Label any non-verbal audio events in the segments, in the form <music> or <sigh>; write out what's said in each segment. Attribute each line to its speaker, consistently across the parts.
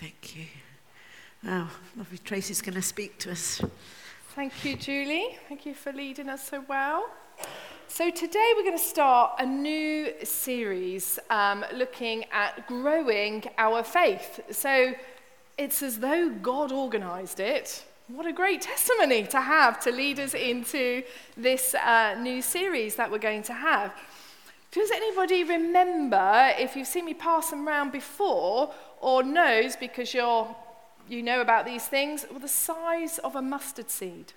Speaker 1: Thank you. Wow, lovely. Tracey's going to speak to us.
Speaker 2: Thank you, Julie. Thank you for leading us so well. So, today we're going to start a new series um, looking at growing our faith. So, it's as though God organized it. What a great testimony to have to lead us into this uh, new series that we're going to have. Does anybody remember, if you've seen me pass them around before, or knows because you're, you know about these things, well, the size of a mustard seed?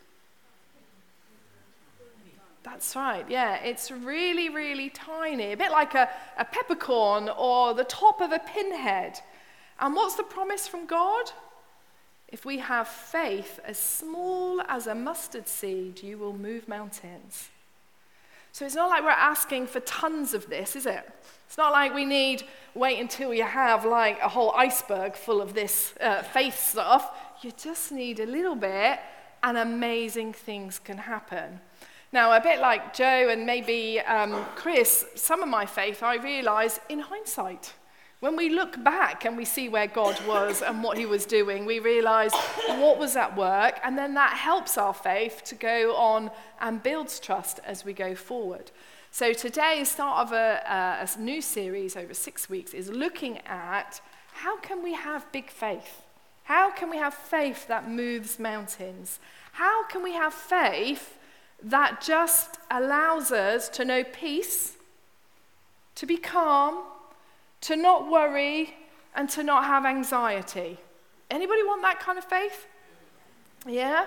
Speaker 2: That's right, yeah. It's really, really tiny, a bit like a, a peppercorn or the top of a pinhead. And what's the promise from God? If we have faith as small as a mustard seed, you will move mountains. So it's not like we're asking for tons of this, is it? It's not like we need wait until you have like a whole iceberg full of this uh, faith stuff. You just need a little bit, and amazing things can happen. Now, a bit like Joe and maybe um, Chris, some of my faith I realize in hindsight. When we look back and we see where God was and what he was doing, we realize what was at work, and then that helps our faith to go on and builds trust as we go forward. So today, the start of a, a new series over six weeks is looking at how can we have big faith? How can we have faith that moves mountains? How can we have faith that just allows us to know peace, to be calm, to not worry, and to not have anxiety. Anybody want that kind of faith? Yeah?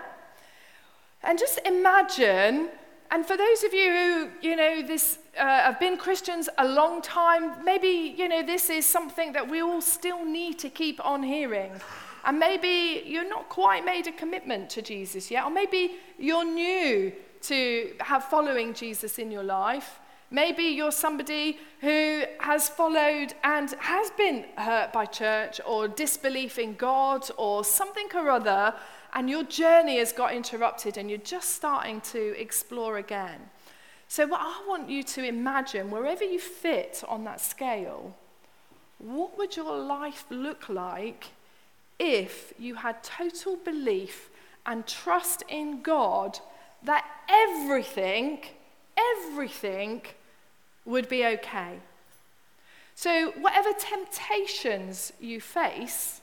Speaker 2: And just imagine, and for those of you who, you know, this, uh, have been Christians a long time, maybe, you know, this is something that we all still need to keep on hearing. And maybe you're not quite made a commitment to Jesus yet, or maybe you're new to have following Jesus in your life. Maybe you're somebody who has followed and has been hurt by church or disbelief in God or something or other, and your journey has got interrupted and you're just starting to explore again. So, what I want you to imagine, wherever you fit on that scale, what would your life look like if you had total belief and trust in God that everything, everything would be okay. So, whatever temptations you face,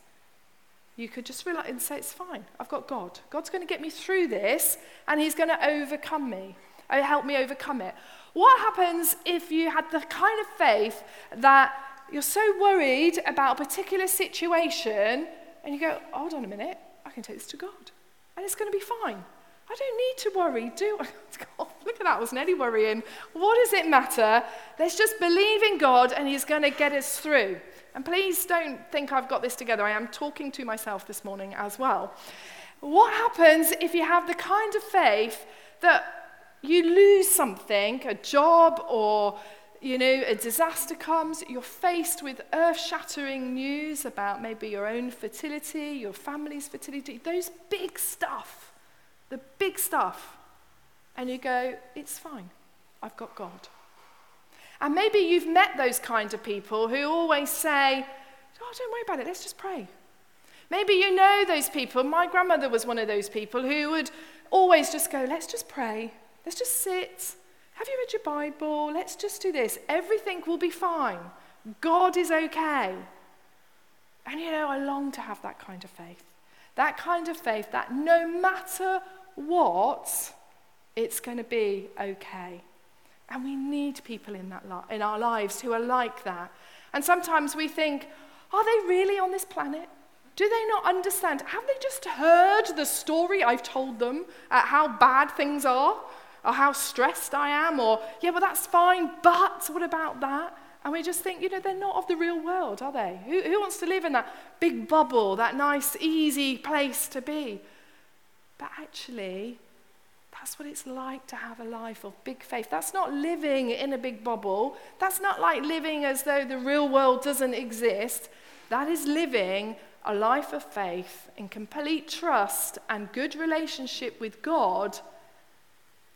Speaker 2: you could just relax and say, It's fine. I've got God. God's going to get me through this, and He's going to overcome me, or uh, help me overcome it. What happens if you had the kind of faith that you're so worried about a particular situation, and you go, Hold on a minute, I can take this to God, and it's going to be fine. I don't need to worry, do I? <laughs> Oh, look at that, wasn't any worrying. What does it matter? Let's just believe in God and He's going to get us through. And please don't think I've got this together. I am talking to myself this morning as well. What happens if you have the kind of faith that you lose something, a job or you know, a disaster comes, you're faced with earth shattering news about maybe your own fertility, your family's fertility, those big stuff the big stuff, and you go, it's fine, I've got God. And maybe you've met those kind of people who always say, oh, don't worry about it, let's just pray. Maybe you know those people. My grandmother was one of those people who would always just go, let's just pray, let's just sit. Have you read your Bible? Let's just do this. Everything will be fine. God is okay. And you know, I long to have that kind of faith. That kind of faith that no matter what, it's going to be okay. And we need people in, that li- in our lives who are like that. And sometimes we think, are they really on this planet? Do they not understand? Have they just heard the story I've told them at how bad things are? Or how stressed I am? Or, yeah, well, that's fine, but what about that? And we just think, you know, they're not of the real world, are they? Who, who wants to live in that big bubble, that nice, easy place to be? But actually, that's what it's like to have a life of big faith. That's not living in a big bubble. That's not like living as though the real world doesn't exist. That is living a life of faith in complete trust and good relationship with God.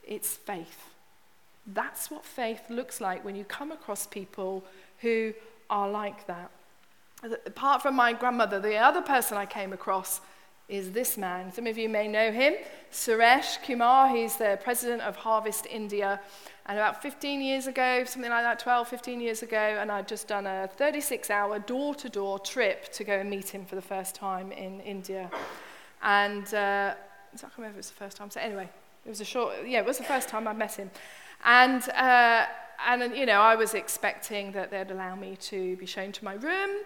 Speaker 2: It's faith. That's what faith looks like when you come across people who are like that. apart from my grandmother, the other person I came across is this man. Some of you may know him, Suresh Kumar. He's the president of Harvest India. And about 15 years ago, something like that, 12, 15 years ago, and I'd just done a 36 hour door to door trip to go and meet him for the first time in India. And uh, I can't remember if it was the first time. So, anyway, it was a short, yeah, it was the first time I met him. And, uh, and you know, I was expecting that they'd allow me to be shown to my room.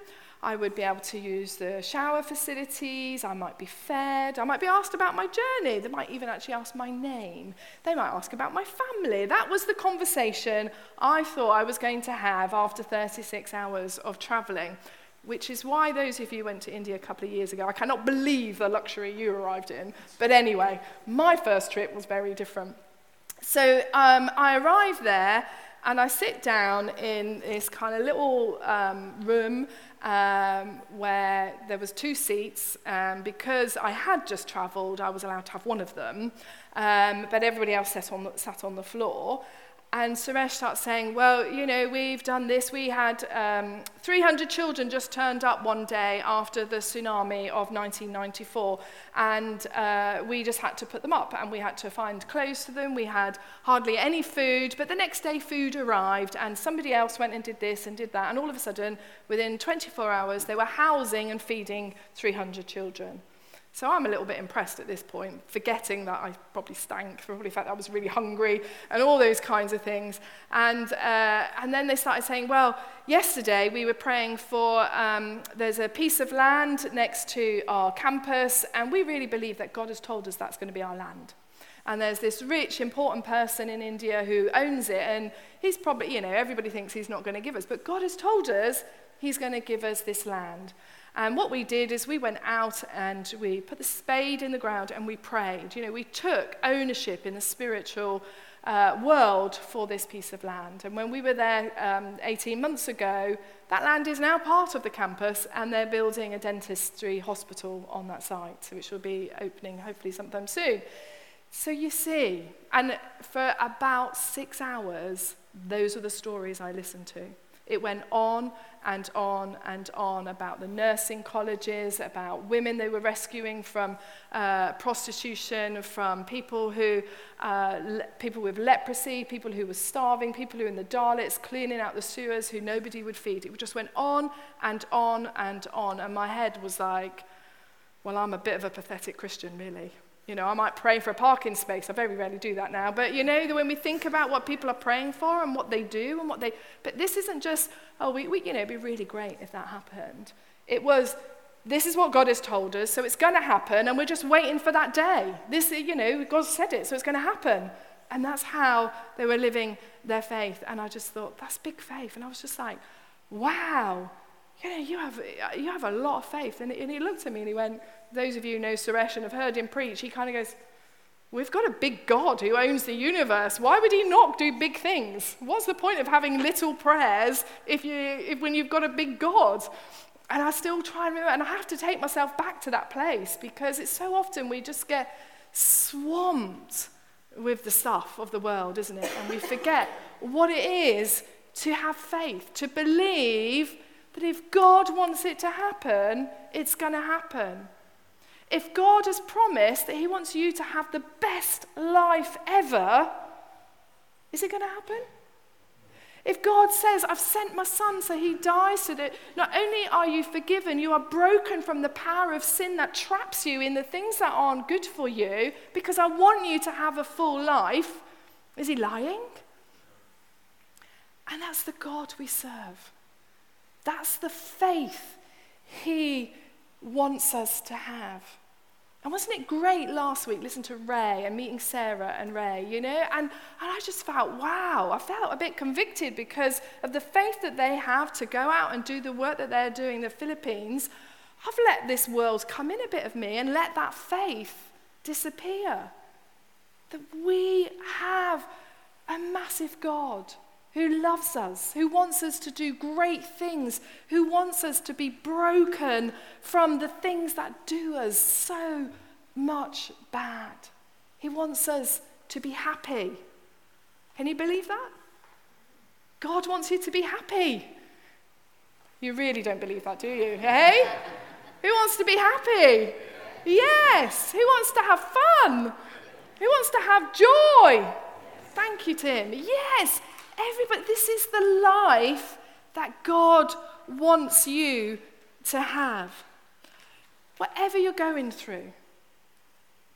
Speaker 2: I would be able to use the shower facilities, I might be fed, I might be asked about my journey, they might even actually ask my name, they might ask about my family. That was the conversation I thought I was going to have after 36 hours of traveling, which is why those of you went to India a couple of years ago, I cannot believe the luxury you arrived in. But anyway, my first trip was very different. So um, I arrive there and I sit down in this kind of little um, room um, where there was two seats Um, because I had just travelled I was allowed to have one of them um, but everybody else sat on, the, sat on the floor. And Suresh starts saying, well, you know, we've done this. We had um, 300 children just turned up one day after the tsunami of 1994. And uh, we just had to put them up and we had to find clothes for them. We had hardly any food. But the next day, food arrived and somebody else went and did this and did that. And all of a sudden, within 24 hours, they were housing and feeding 300 children. So I'm a little bit impressed at this point, forgetting that I probably stank, probably the fact that I was really hungry, and all those kinds of things. And, uh, and then they started saying, well, yesterday we were praying for, um, there's a piece of land next to our campus, and we really believe that God has told us that's going to be our land. And there's this rich, important person in India who owns it, and he's probably, you know, everybody thinks he's not going to give us, but God has told us he's going to give us this land. And what we did is we went out and we put the spade in the ground and we prayed. You know, we took ownership in the spiritual uh, world for this piece of land. And when we were there um, 18 months ago, that land is now part of the campus and they're building a dentistry hospital on that site, which will be opening hopefully sometime soon. So you see, and for about six hours, those are the stories I listened to. It went on and on and on about the nursing colleges, about women they were rescuing from uh, prostitution, from people who, uh, le- people with leprosy, people who were starving, people who were in the Dalits, cleaning out the sewers, who nobody would feed. It just went on and on and on, and my head was like, well, I'm a bit of a pathetic Christian, really. You know, I might pray for a parking space. I very rarely do that now. But you know, when we think about what people are praying for and what they do and what they, but this isn't just, oh, we, we you know, it'd be really great if that happened. It was, this is what God has told us, so it's going to happen, and we're just waiting for that day. This, you know, God said it, so it's going to happen. And that's how they were living their faith. And I just thought, that's big faith. And I was just like, wow, you know, you have, uh, you have a lot of faith. And, and he looked at me and he went, those of you who know Suresh and have heard him preach, he kind of goes, We've got a big God who owns the universe. Why would he not do big things? What's the point of having little prayers if you, if, when you've got a big God? And I still try and remember, and I have to take myself back to that place because it's so often we just get swamped with the stuff of the world, isn't it? And we forget what it is to have faith, to believe that if God wants it to happen, it's going to happen. If God has promised that He wants you to have the best life ever, is it going to happen? If God says, I've sent my son so he dies so that not only are you forgiven, you are broken from the power of sin that traps you in the things that aren't good for you because I want you to have a full life, is he lying? And that's the God we serve. That's the faith he wants us to have. And wasn't it great last week, listen to Ray and meeting Sarah and Ray, you know? And, and I just felt, wow, I felt a bit convicted because of the faith that they have to go out and do the work that they're doing in the Philippines. I've let this world come in a bit of me and let that faith disappear. That we have a massive God who loves us, who wants us to do great things, who wants us to be broken from the things that do us so much bad. He wants us to be happy. Can you believe that? God wants you to be happy. You really don't believe that, do you? Hey? Who wants to be happy? Yes. Who wants to have fun? Who wants to have joy? Thank you, Tim. Yes. Everybody, this is the life that God wants you to have. Whatever you're going through,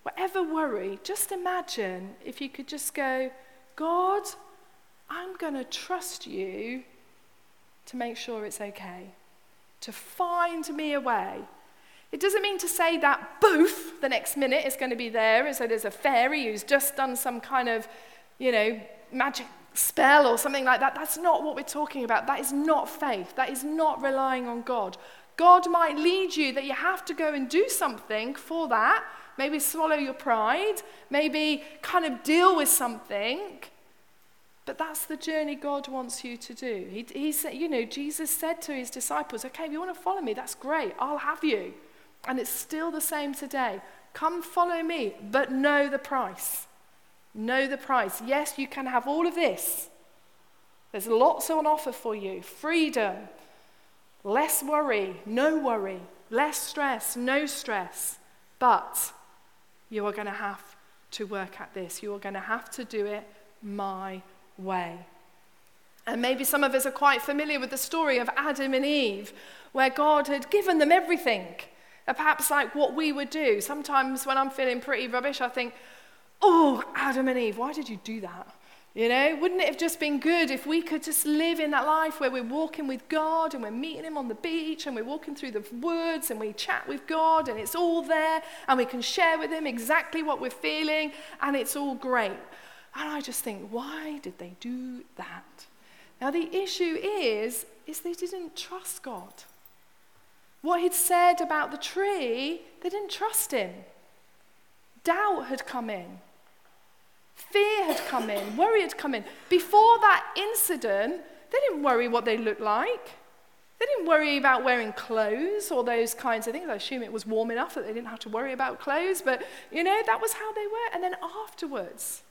Speaker 2: whatever worry, just imagine if you could just go, God, I'm going to trust you to make sure it's okay, to find me a way. It doesn't mean to say that boof, the next minute is going to be there, as so there's a fairy who's just done some kind of, you know, magic spell or something like that. That's not what we're talking about. That is not faith. That is not relying on God. God might lead you that you have to go and do something for that. Maybe swallow your pride. Maybe kind of deal with something. But that's the journey God wants you to do. He, he said, you know, Jesus said to his disciples, okay, if you want to follow me, that's great. I'll have you. And it's still the same today. Come follow me, but know the price. Know the price. Yes, you can have all of this. There's lots on offer for you freedom, less worry, no worry, less stress, no stress. But you are going to have to work at this. You are going to have to do it my way. And maybe some of us are quite familiar with the story of Adam and Eve, where God had given them everything. Perhaps like what we would do. Sometimes when I'm feeling pretty rubbish, I think, oh, Adam and Eve, why did you do that? You know, wouldn't it have just been good if we could just live in that life where we're walking with God and we're meeting Him on the beach and we're walking through the woods and we chat with God and it's all there and we can share with Him exactly what we're feeling and it's all great. And I just think, why did they do that? Now, the issue is, is they didn't trust God. What he'd said about the tree, they didn't trust him. Doubt had come in. Fear had come in. Worry had come in. Before that incident, they didn't worry what they looked like. They didn't worry about wearing clothes or those kinds of things. I assume it was warm enough that they didn't have to worry about clothes, but you know, that was how they were. And then afterwards,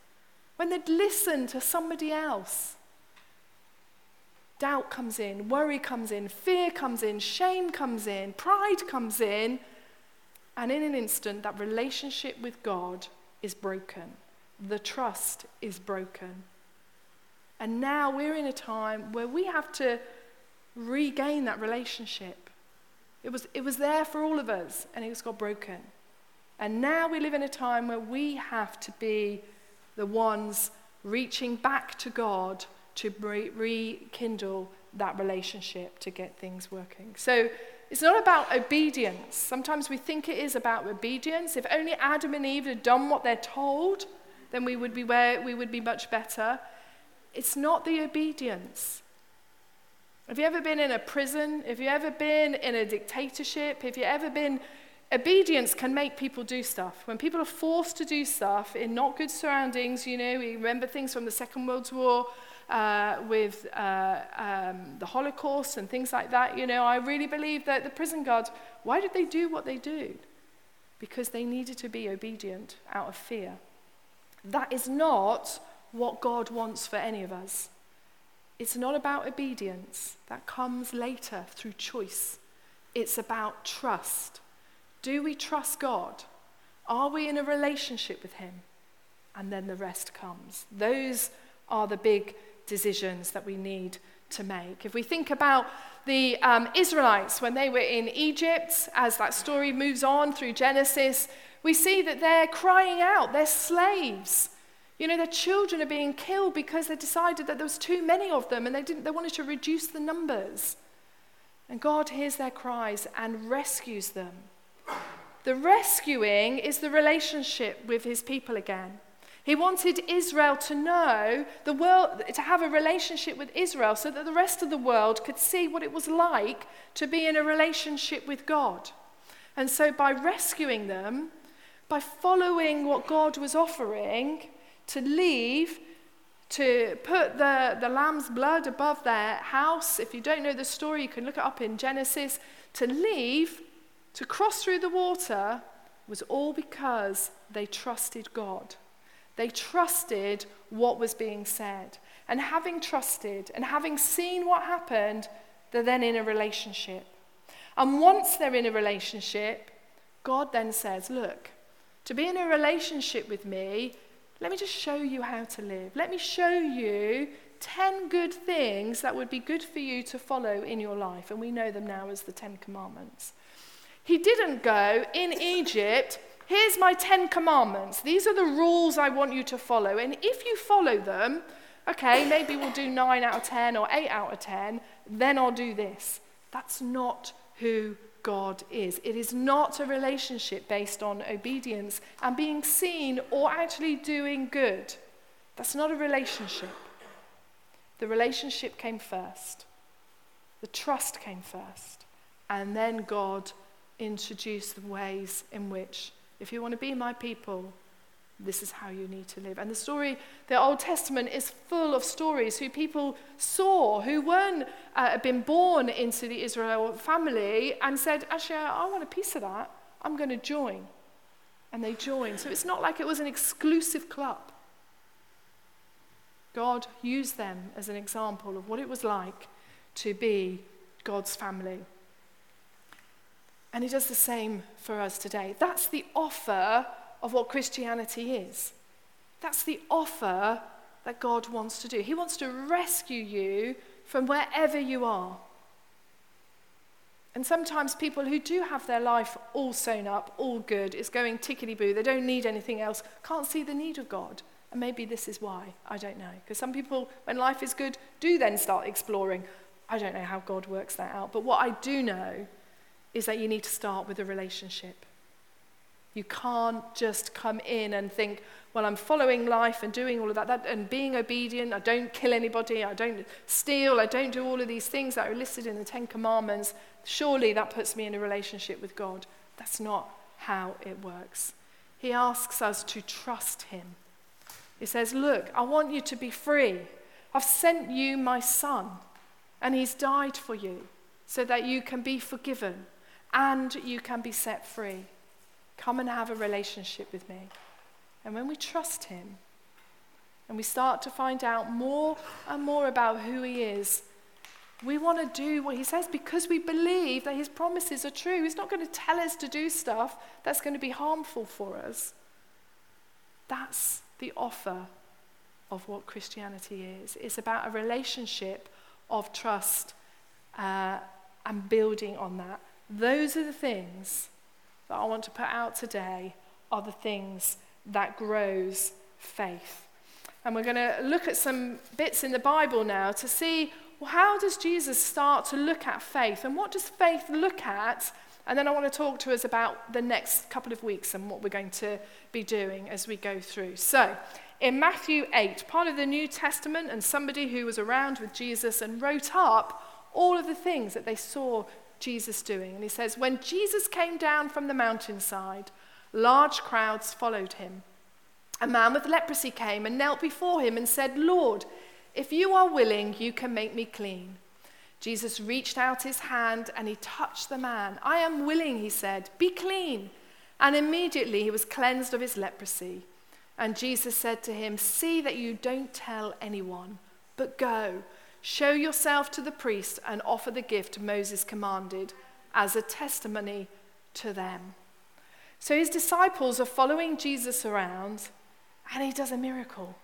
Speaker 2: when they'd listened to somebody else. Doubt comes in, worry comes in, fear comes in, shame comes in, pride comes in, and in an instant, that relationship with God is broken. The trust is broken. And now we're in a time where we have to regain that relationship. It was, it was there for all of us, and it's got broken. And now we live in a time where we have to be the ones reaching back to God to re- rekindle that relationship to get things working. So it's not about obedience. Sometimes we think it is about obedience. If only Adam and Eve had done what they're told, then we would be where we would be much better. It's not the obedience. Have you ever been in a prison? Have you ever been in a dictatorship? Have you ever been obedience can make people do stuff. When people are forced to do stuff in not good surroundings, you know, we remember things from the Second World War uh, with uh, um, the Holocaust and things like that. You know, I really believe that the prison guards, why did they do what they do? Because they needed to be obedient out of fear. That is not what God wants for any of us. It's not about obedience, that comes later through choice. It's about trust. Do we trust God? Are we in a relationship with Him? And then the rest comes. Those are the big decisions that we need to make. If we think about the um, Israelites when they were in Egypt, as that story moves on through Genesis, we see that they're crying out, they're slaves. You know, their children are being killed because they decided that there was too many of them and they, didn't, they wanted to reduce the numbers. And God hears their cries and rescues them. The rescuing is the relationship with his people again. He wanted Israel to know the world, to have a relationship with Israel so that the rest of the world could see what it was like to be in a relationship with God. And so by rescuing them, by following what God was offering, to leave, to put the, the lamb's blood above their house. If you don't know the story, you can look it up in Genesis. To leave to cross through the water was all because they trusted God. They trusted what was being said. And having trusted and having seen what happened, they're then in a relationship. And once they're in a relationship, God then says, Look, to be in a relationship with me, let me just show you how to live. Let me show you 10 good things that would be good for you to follow in your life. And we know them now as the Ten Commandments. He didn't go in Egypt, here's my 10 commandments. These are the rules I want you to follow. And if you follow them, okay, maybe we'll do 9 out of 10 or 8 out of 10, then I'll do this. That's not who God is. It is not a relationship based on obedience and being seen or actually doing good. That's not a relationship. The relationship came first, the trust came first, and then God introduced the ways in which, if you want to be my people, this is how you need to live. And the story, the Old Testament is full of stories who people saw who weren't uh, been born into the Israel family and said, actually, I want a piece of that. I'm going to join. And they joined. So it's not like it was an exclusive club. God used them as an example of what it was like to be God's family. And He does the same for us today. That's the offer of what Christianity is. That's the offer that God wants to do. He wants to rescue you from wherever you are. And sometimes people who do have their life all sewn up, all good, it's going tickety boo, they don't need anything else, can't see the need of God. And maybe this is why. I don't know. Because some people, when life is good, do then start exploring. I don't know how God works that out. But what I do know is that you need to start with a relationship. You can't just come in and think, well, I'm following life and doing all of that, that, and being obedient. I don't kill anybody. I don't steal. I don't do all of these things that are listed in the Ten Commandments. Surely that puts me in a relationship with God. That's not how it works. He asks us to trust Him. He says, Look, I want you to be free. I've sent you my son, and he's died for you so that you can be forgiven and you can be set free. Come and have a relationship with me. And when we trust him and we start to find out more and more about who he is, we want to do what he says because we believe that his promises are true. He's not going to tell us to do stuff that's going to be harmful for us. That's the offer of what Christianity is. It's about a relationship of trust uh, and building on that. Those are the things that I want to put out today are the things that grows faith. And we're going to look at some bits in the Bible now to see well, how does Jesus start to look at faith and what does faith look at and then I want to talk to us about the next couple of weeks and what we're going to be doing as we go through. So, in Matthew 8, part of the New Testament, and somebody who was around with Jesus and wrote up all of the things that they saw Jesus doing. And he says, When Jesus came down from the mountainside, large crowds followed him. A man with leprosy came and knelt before him and said, Lord, if you are willing, you can make me clean. Jesus reached out his hand and he touched the man. I am willing, he said, be clean. And immediately he was cleansed of his leprosy. And Jesus said to him, See that you don't tell anyone, but go, show yourself to the priest, and offer the gift Moses commanded as a testimony to them. So his disciples are following Jesus around, and he does a miracle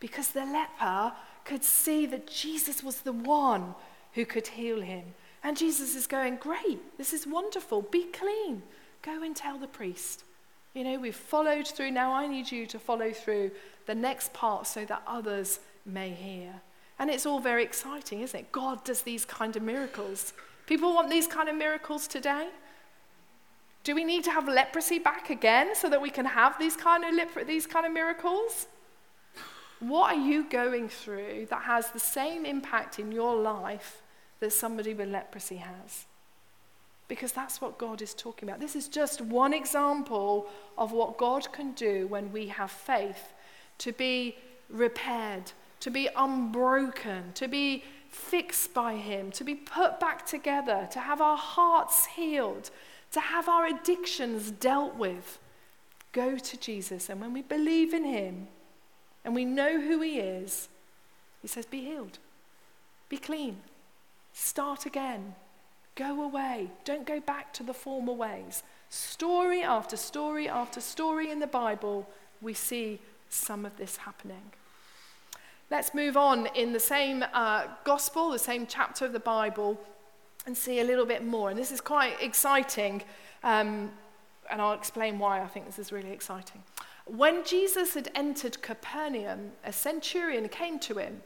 Speaker 2: because the leper could see that Jesus was the one who could heal him. And Jesus is going, Great, this is wonderful. Be clean. Go and tell the priest. You know, we've followed through. Now I need you to follow through the next part so that others may hear. And it's all very exciting, isn't it? God does these kind of miracles. People want these kind of miracles today. Do we need to have leprosy back again so that we can have these kind of, lip- these kind of miracles? What are you going through that has the same impact in your life that somebody with leprosy has. Because that's what God is talking about. This is just one example of what God can do when we have faith to be repaired, to be unbroken, to be fixed by Him, to be put back together, to have our hearts healed, to have our addictions dealt with. Go to Jesus, and when we believe in Him and we know who He is, He says, Be healed, be clean, Start again. Go away. Don't go back to the former ways. Story after story after story in the Bible, we see some of this happening. Let's move on in the same uh, gospel, the same chapter of the Bible, and see a little bit more. And this is quite exciting, um, and I'll explain why I think this is really exciting. When Jesus had entered Capernaum, a centurion came to him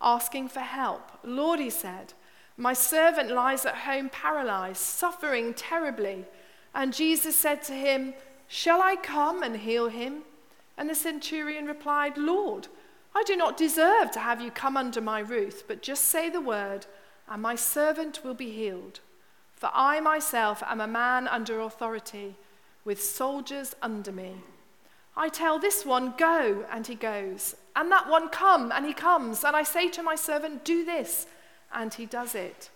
Speaker 2: asking for help. Lord, he said, my servant lies at home paralyzed, suffering terribly. And Jesus said to him, Shall I come and heal him? And the centurion replied, Lord, I do not deserve to have you come under my roof, but just say the word, and my servant will be healed. For I myself am a man under authority, with soldiers under me. I tell this one, Go, and he goes, and that one, Come, and he comes. And I say to my servant, Do this, and he does it.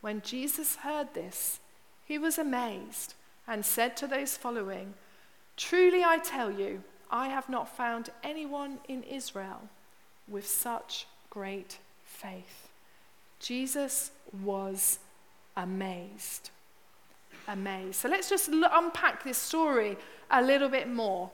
Speaker 2: When Jesus heard this, he was amazed and said to those following, Truly I tell you, I have not found anyone in Israel with such great faith. Jesus was amazed. Amazed. So let's just unpack this story a little bit more.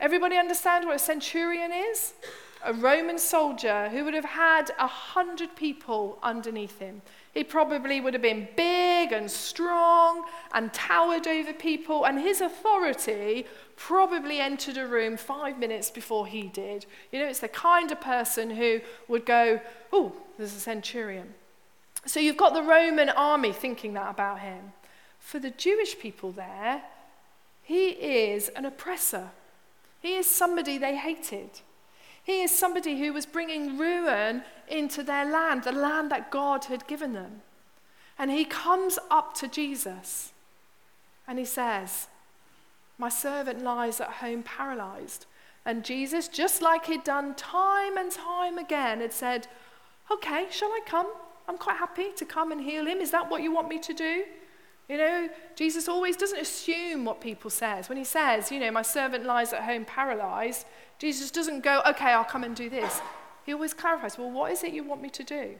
Speaker 2: Everybody understand what a centurion is? A Roman soldier who would have had a hundred people underneath him. He probably would have been big and strong and towered over people, and his authority probably entered a room five minutes before he did. You know, it's the kind of person who would go, Oh, there's a centurion. So you've got the Roman army thinking that about him. For the Jewish people there, he is an oppressor. He is somebody they hated. He is somebody who was bringing ruin into their land, the land that God had given them. And he comes up to Jesus and he says, My servant lies at home paralyzed. And Jesus, just like he'd done time and time again, had said, Okay, shall I come? I'm quite happy to come and heal him. Is that what you want me to do? You know, Jesus always doesn't assume what people says. When he says, you know, my servant lies at home paralyzed, Jesus doesn't go, okay, I'll come and do this. He always clarifies, well, what is it you want me to do?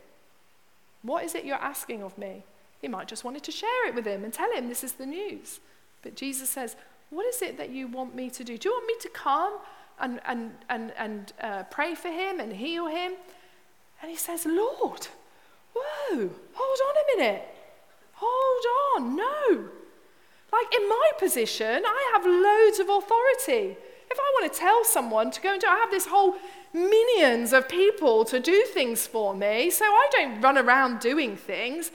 Speaker 2: What is it you're asking of me? He might just wanted to share it with him and tell him this is the news. But Jesus says, what is it that you want me to do? Do you want me to come and, and, and, and uh, pray for him and heal him? And he says, Lord, whoa, hold on a minute. Hold on, no. Like in my position, I have loads of authority. If I want to tell someone to go and do, I have this whole minions of people to do things for me, so I don't run around doing things.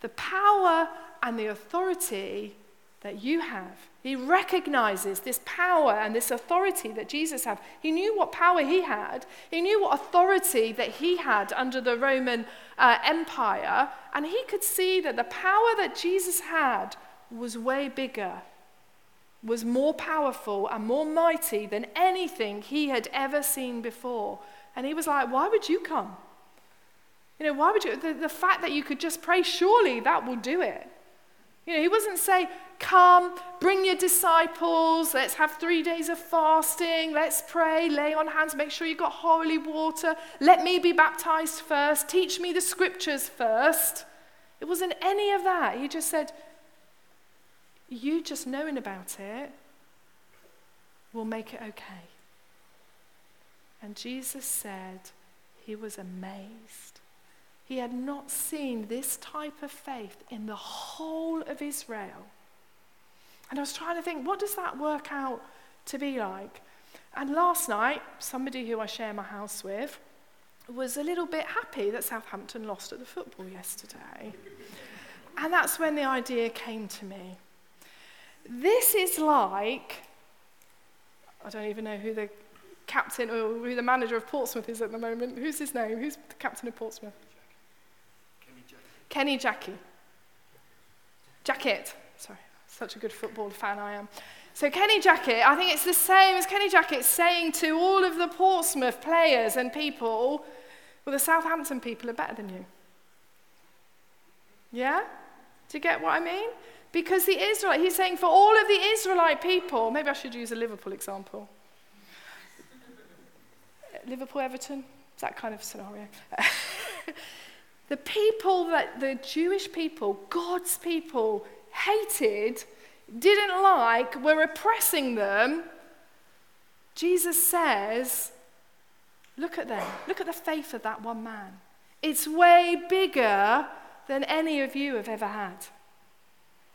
Speaker 2: The power and the authority that you have. He recognizes this power and this authority that Jesus had. He knew what power he had. He knew what authority that he had under the Roman uh, Empire. And he could see that the power that Jesus had was way bigger, was more powerful and more mighty than anything he had ever seen before. And he was like, Why would you come? You know, why would you? The, the fact that you could just pray, surely that will do it. You know, he wasn't saying, Come, bring your disciples, let's have three days of fasting, let's pray, lay on hands, make sure you've got holy water, let me be baptized first, teach me the scriptures first. It wasn't any of that. He just said, You just knowing about it will make it okay. And Jesus said he was amazed. He had not seen this type of faith in the whole of Israel. And I was trying to think, what does that work out to be like? And last night, somebody who I share my house with was a little bit happy that Southampton lost at the football yesterday. And that's when the idea came to me. This is like, I don't even know who the captain or who the manager of Portsmouth is at the moment. Who's his name? Who's the captain of Portsmouth? Kenny Jackie. Jackett. Jacket. Sorry, such a good football fan I am. So, Kenny Jackett, I think it's the same as Kenny Jackett saying to all of the Portsmouth players and people, well, the Southampton people are better than you. Yeah? Do you get what I mean? Because the Israelite, he's saying for all of the Israelite people, maybe I should use a Liverpool example. Liverpool Everton, that kind of scenario. <laughs> The people that the Jewish people, God's people, hated, didn't like, were oppressing them, Jesus says, Look at them. Look at the faith of that one man. It's way bigger than any of you have ever had.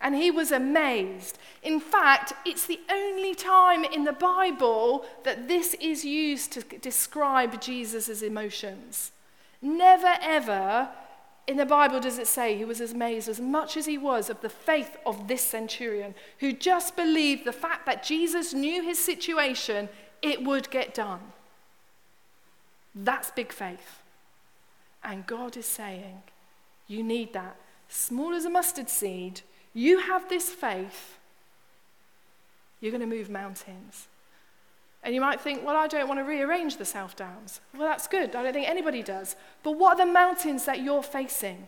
Speaker 2: And he was amazed. In fact, it's the only time in the Bible that this is used to describe Jesus' emotions. Never, ever in the Bible does it say he was amazed as much as he was of the faith of this centurion who just believed the fact that Jesus knew his situation, it would get done. That's big faith. And God is saying, you need that. Small as a mustard seed, you have this faith, you're going to move mountains. And you might think, well, I don't want to rearrange the South Downs. Well, that's good. I don't think anybody does. But what are the mountains that you're facing?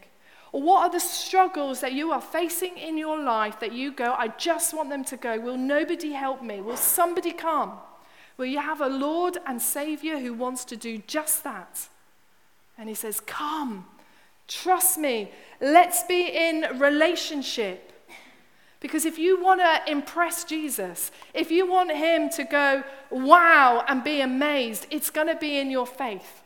Speaker 2: Or what are the struggles that you are facing in your life that you go, I just want them to go? Will nobody help me? Will somebody come? Will you have a Lord and Savior who wants to do just that? And He says, Come, trust me, let's be in relationship. Because if you want to impress Jesus, if you want him to go, wow, and be amazed, it's going to be in your faith.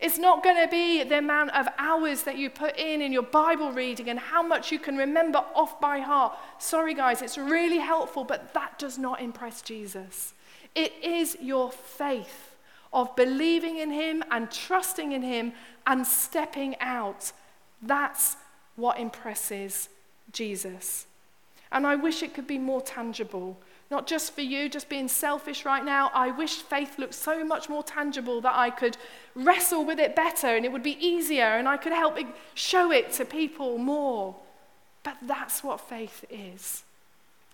Speaker 2: It's not going to be the amount of hours that you put in in your Bible reading and how much you can remember off by heart. Sorry, guys, it's really helpful, but that does not impress Jesus. It is your faith of believing in him and trusting in him and stepping out. That's what impresses Jesus. And I wish it could be more tangible. Not just for you, just being selfish right now. I wish faith looked so much more tangible that I could wrestle with it better and it would be easier and I could help show it to people more. But that's what faith is.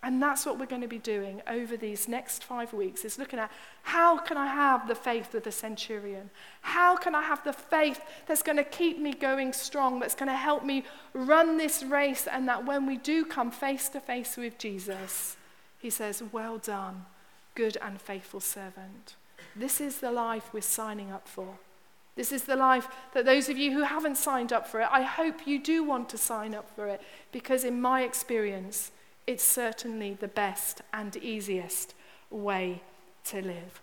Speaker 2: And that's what we're going to be doing over these next five weeks is looking at how can I have the faith of the centurion? How can I have the faith that's going to keep me going strong, that's going to help me run this race, and that when we do come face to face with Jesus, he says, Well done, good and faithful servant. This is the life we're signing up for. This is the life that those of you who haven't signed up for it, I hope you do want to sign up for it, because in my experience, it's certainly the best and easiest way to live.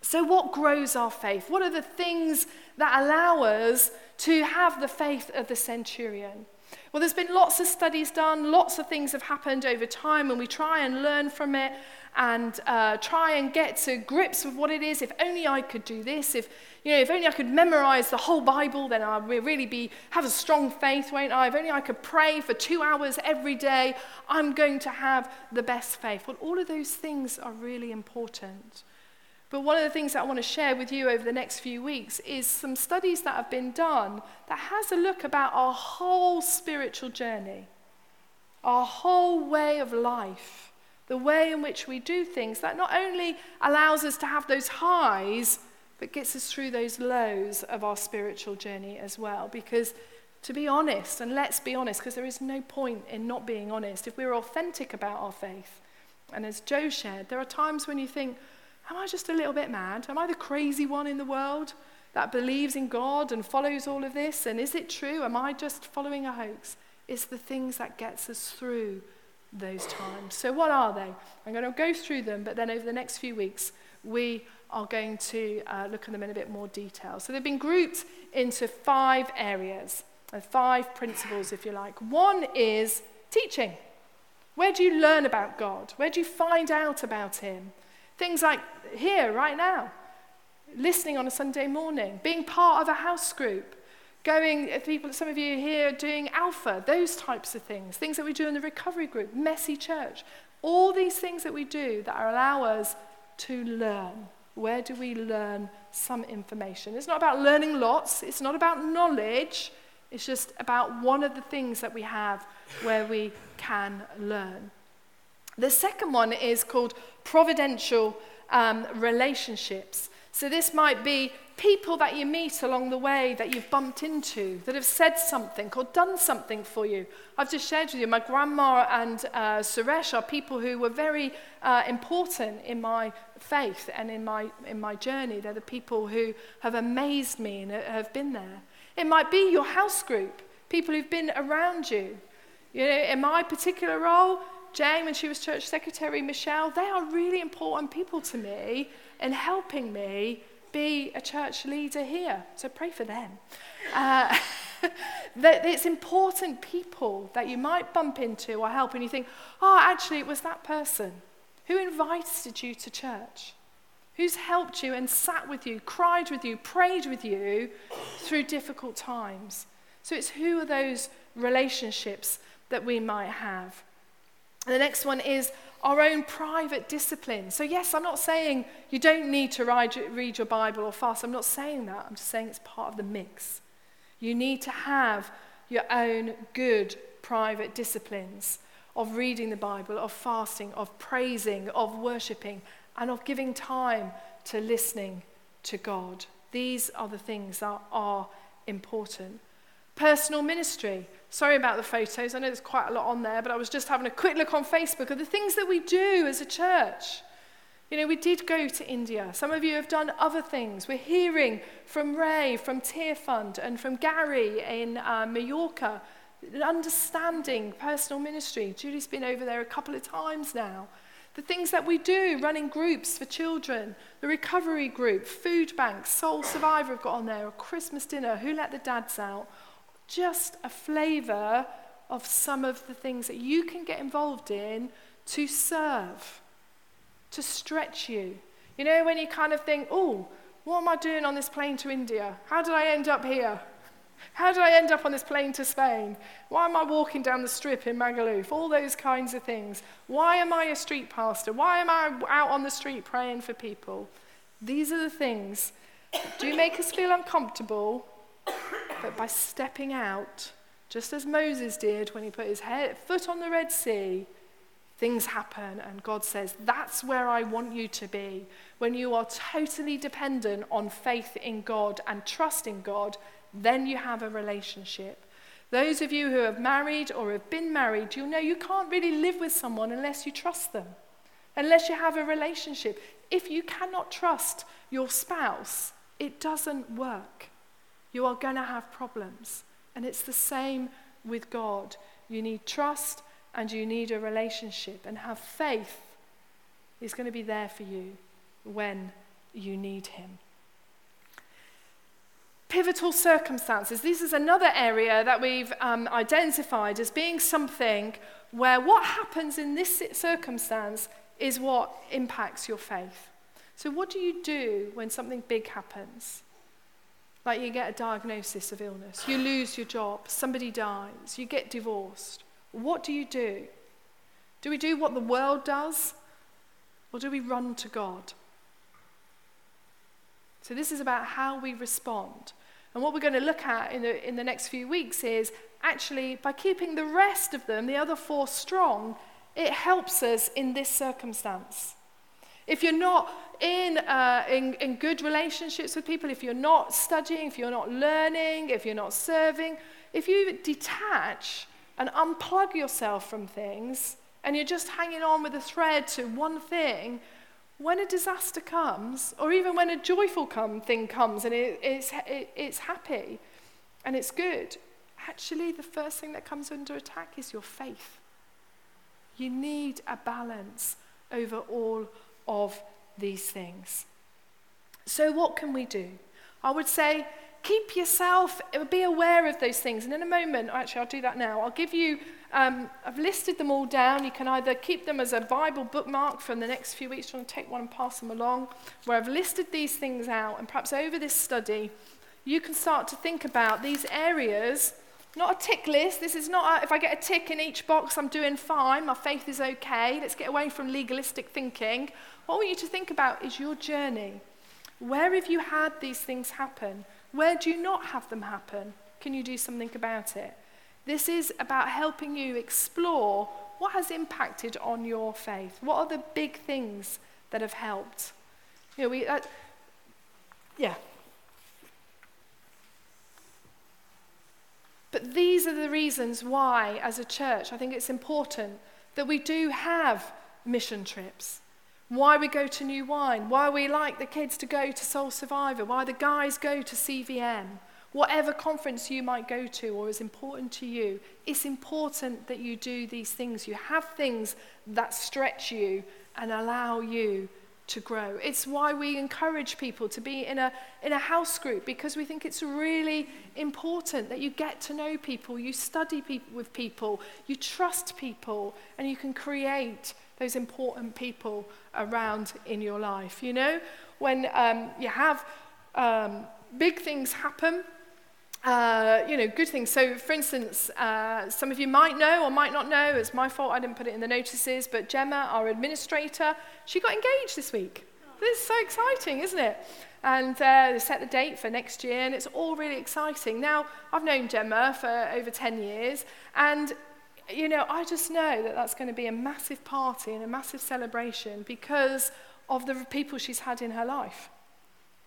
Speaker 2: So, what grows our faith? What are the things that allow us to have the faith of the centurion? Well, there's been lots of studies done, lots of things have happened over time, and we try and learn from it and uh, try and get to grips with what it is. If only I could do this, if, you know, if only I could memorize the whole Bible, then I would really be, have a strong faith, won't I? If only I could pray for two hours every day, I'm going to have the best faith. Well, all of those things are really important. But one of the things that I want to share with you over the next few weeks is some studies that have been done that has a look about our whole spiritual journey, our whole way of life, the way in which we do things that not only allows us to have those highs, but gets us through those lows of our spiritual journey as well. Because to be honest, and let's be honest, because there is no point in not being honest, if we're authentic about our faith, and as Joe shared, there are times when you think, Am I just a little bit mad? Am I the crazy one in the world that believes in God and follows all of this? And is it true? Am I just following a hoax? It's the things that gets us through those times. So what are they? I'm going to go through them, but then over the next few weeks, we are going to uh, look at them in a bit more detail. So they've been grouped into five areas, uh, five principles, if you like. One is teaching. Where do you learn about God? Where do you find out about Him? Things like here, right now, listening on a Sunday morning, being part of a house group, going, uh, people, some of you here doing alpha, those types of things, things that we do in the recovery group, messy church, all these things that we do that allow us to learn. Where do we learn some information? It's not about learning lots, it's not about knowledge, it's just about one of the things that we have where we can learn. The second one is called providential um, relationships. So this might be people that you meet along the way that you've bumped into, that have said something or done something for you. I've just shared with you, my grandma and uh, Suresh are people who were very uh, important in my faith and in my, in my journey. They're the people who have amazed me and have been there. It might be your house group, people who've been around you. You know, in my particular role, Jane, when she was church secretary, Michelle, they are really important people to me in helping me be a church leader here. So pray for them. Uh, <laughs> that it's important people that you might bump into or help, and you think, oh, actually, it was that person. Who invited you to church? Who's helped you and sat with you, cried with you, prayed with you through difficult times? So it's who are those relationships that we might have. And the next one is our own private discipline. So, yes, I'm not saying you don't need to read your Bible or fast. I'm not saying that. I'm just saying it's part of the mix. You need to have your own good private disciplines of reading the Bible, of fasting, of praising, of worshipping, and of giving time to listening to God. These are the things that are important. Personal ministry. Sorry about the photos. I know there's quite a lot on there, but I was just having a quick look on Facebook of the things that we do as a church. You know, we did go to India. Some of you have done other things. We're hearing from Ray, from Tearfund, and from Gary in uh, Mallorca, understanding personal ministry. Julie's been over there a couple of times now. The things that we do, running groups for children, the recovery group, food banks, Soul Survivor have got on there, a Christmas dinner, who let the dads out, just a flavour of some of the things that you can get involved in to serve, to stretch you. You know, when you kind of think, oh, what am I doing on this plane to India? How did I end up here? How did I end up on this plane to Spain? Why am I walking down the strip in Magaluf? All those kinds of things. Why am I a street pastor? Why am I out on the street praying for people? These are the things that do make us feel uncomfortable, but by stepping out, just as Moses did when he put his head, foot on the Red Sea, things happen, and God says, That's where I want you to be. When you are totally dependent on faith in God and trust in God, then you have a relationship. Those of you who have married or have been married, you'll know you can't really live with someone unless you trust them, unless you have a relationship. If you cannot trust your spouse, it doesn't work you are going to have problems. And it's the same with God. You need trust and you need a relationship. And have faith is going to be there for you when you need Him. Pivotal circumstances. This is another area that we've um, identified as being something where what happens in this circumstance is what impacts your faith. So, what do you do when something big happens? Like you get a diagnosis of illness, you lose your job, somebody dies, you get divorced. What do you do? Do we do what the world does? Or do we run to God? So, this is about how we respond. And what we're going to look at in the, in the next few weeks is actually by keeping the rest of them, the other four, strong, it helps us in this circumstance. If you're not in, uh, in, in good relationships with people, if you're not studying, if you're not learning, if you're not serving, if you detach and unplug yourself from things and you're just hanging on with a thread to one thing, when a disaster comes, or even when a joyful come, thing comes and it, it's, it, it's happy and it's good, actually the first thing that comes under attack is your faith. You need a balance over all of these things. So, what can we do? I would say keep yourself, be aware of those things. And in a moment, actually, I'll do that now. I'll give you, um, I've listed them all down. You can either keep them as a Bible bookmark from the next few weeks, to take one and pass them along, where I've listed these things out. And perhaps over this study, you can start to think about these areas. Not a tick list. This is not a, if I get a tick in each box, I'm doing fine. My faith is okay. Let's get away from legalistic thinking. What I want you to think about is your journey. Where have you had these things happen? Where do you not have them happen? Can you do something about it? This is about helping you explore what has impacted on your faith. What are the big things that have helped? You know, we, uh, yeah. But these are the reasons why, as a church, I think it's important that we do have mission trips why we go to New Wine, why we like the kids to go to Soul Survivor, why the guys go to CVM, Whatever conference you might go to or is important to you, it's important that you do these things. You have things that stretch you and allow you to grow. It's why we encourage people to be in a, in a house group because we think it's really important that you get to know people, you study people with people, you trust people, and you can create those important people around in your life. You know, when um, you have um, big things happen, uh, you know, good things. So, for instance, uh, some of you might know or might not know, it's my fault I didn't put it in the notices, but Gemma, our administrator, she got engaged this week. This is so exciting, isn't it? And uh, they set the date for next year, and it's all really exciting. Now, I've known Gemma for over 10 years, and you know, I just know that that's going to be a massive party and a massive celebration because of the people she's had in her life.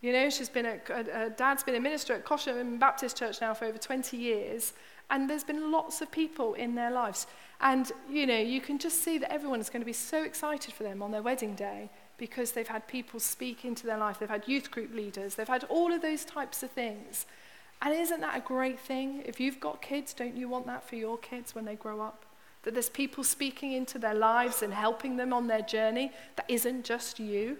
Speaker 2: You know, she's been a, a, a dad's been a minister at Cosham Baptist Church now for over 20 years, and there's been lots of people in their lives. And, you know, you can just see that everyone is going to be so excited for them on their wedding day because they've had people speak into their life. They've had youth group leaders. They've had all of those types of things. And isn't that a great thing? If you've got kids, don't you want that for your kids when they grow up? That there's people speaking into their lives and helping them on their journey that isn't just you.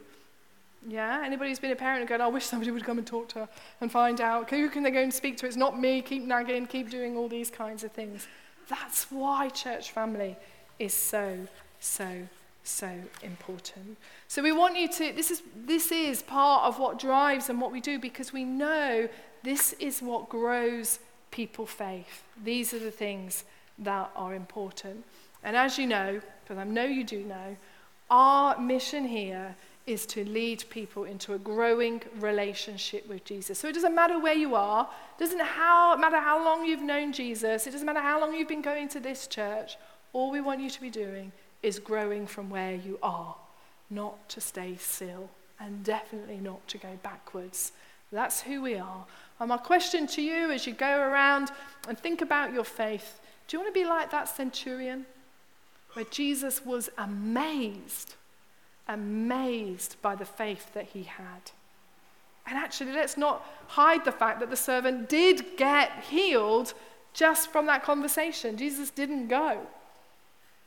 Speaker 2: Yeah? Anybody who's been a parent and going, I wish somebody would come and talk to her and find out who can they go and speak to? It's not me, keep nagging, keep doing all these kinds of things. That's why church family is so, so, so important. So we want you to, this is, this is part of what drives and what we do because we know this is what grows people faith. These are the things that are important. And as you know, because I know you do know, our mission here is to lead people into a growing relationship with Jesus. So it doesn't matter where you are, doesn't how, matter how long you've known Jesus, it doesn't matter how long you've been going to this church. All we want you to be doing is growing from where you are, not to stay still, and definitely not to go backwards. That's who we are. And my question to you as you go around and think about your faith do you want to be like that centurion? Where Jesus was amazed amazed by the faith that he had. And actually, let's not hide the fact that the servant did get healed just from that conversation. Jesus didn't go.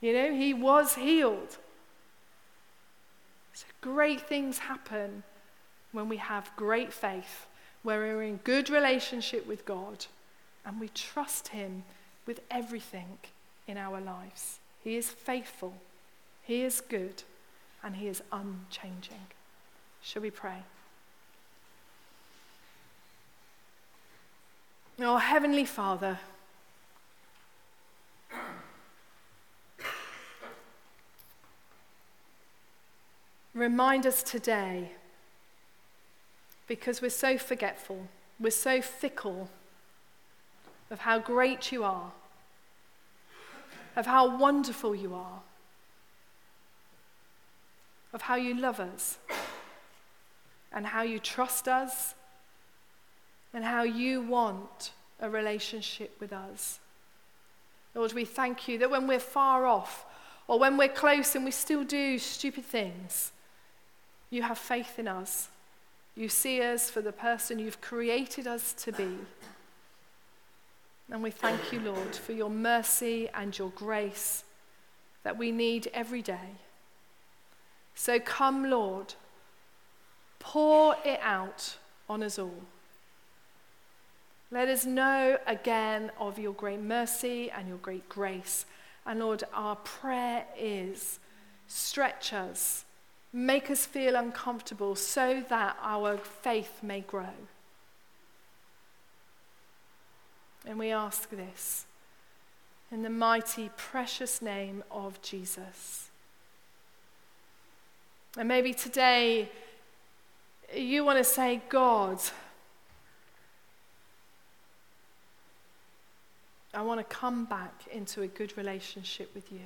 Speaker 2: You know, he was healed. So great things happen when we have great faith, where we're in good relationship with God and we trust him with everything in our lives. He is faithful. He is good and He is unchanging. Shall we pray? Oh, Heavenly Father, remind us today, because we're so forgetful, we're so fickle, of how great you are, of how wonderful you are of how you love us and how you trust us and how you want a relationship with us. Lord, we thank you that when we're far off or when we're close and we still do stupid things, you have faith in us. You see us for the person you've created us to be. And we thank you, Lord, for your mercy and your grace that we need every day. So come, Lord, pour it out on us all. Let us know again of your great mercy and your great grace. And Lord, our prayer is stretch us, make us feel uncomfortable so that our faith may grow. And we ask this in the mighty, precious name of Jesus. And maybe today you want to say, God, I want to come back into a good relationship with you.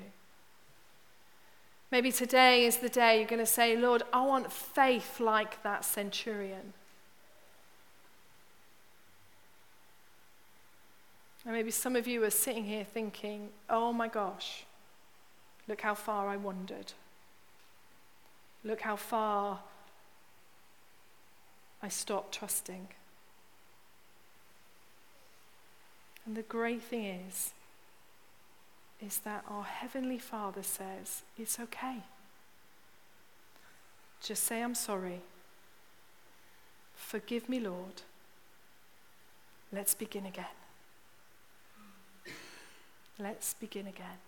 Speaker 2: Maybe today is the day you're going to say, Lord, I want faith like that centurion. And maybe some of you are sitting here thinking, oh my gosh, look how far I wandered. Look how far I stopped trusting. And the great thing is, is that our Heavenly Father says, it's okay. Just say, I'm sorry. Forgive me, Lord. Let's begin again. Let's begin again.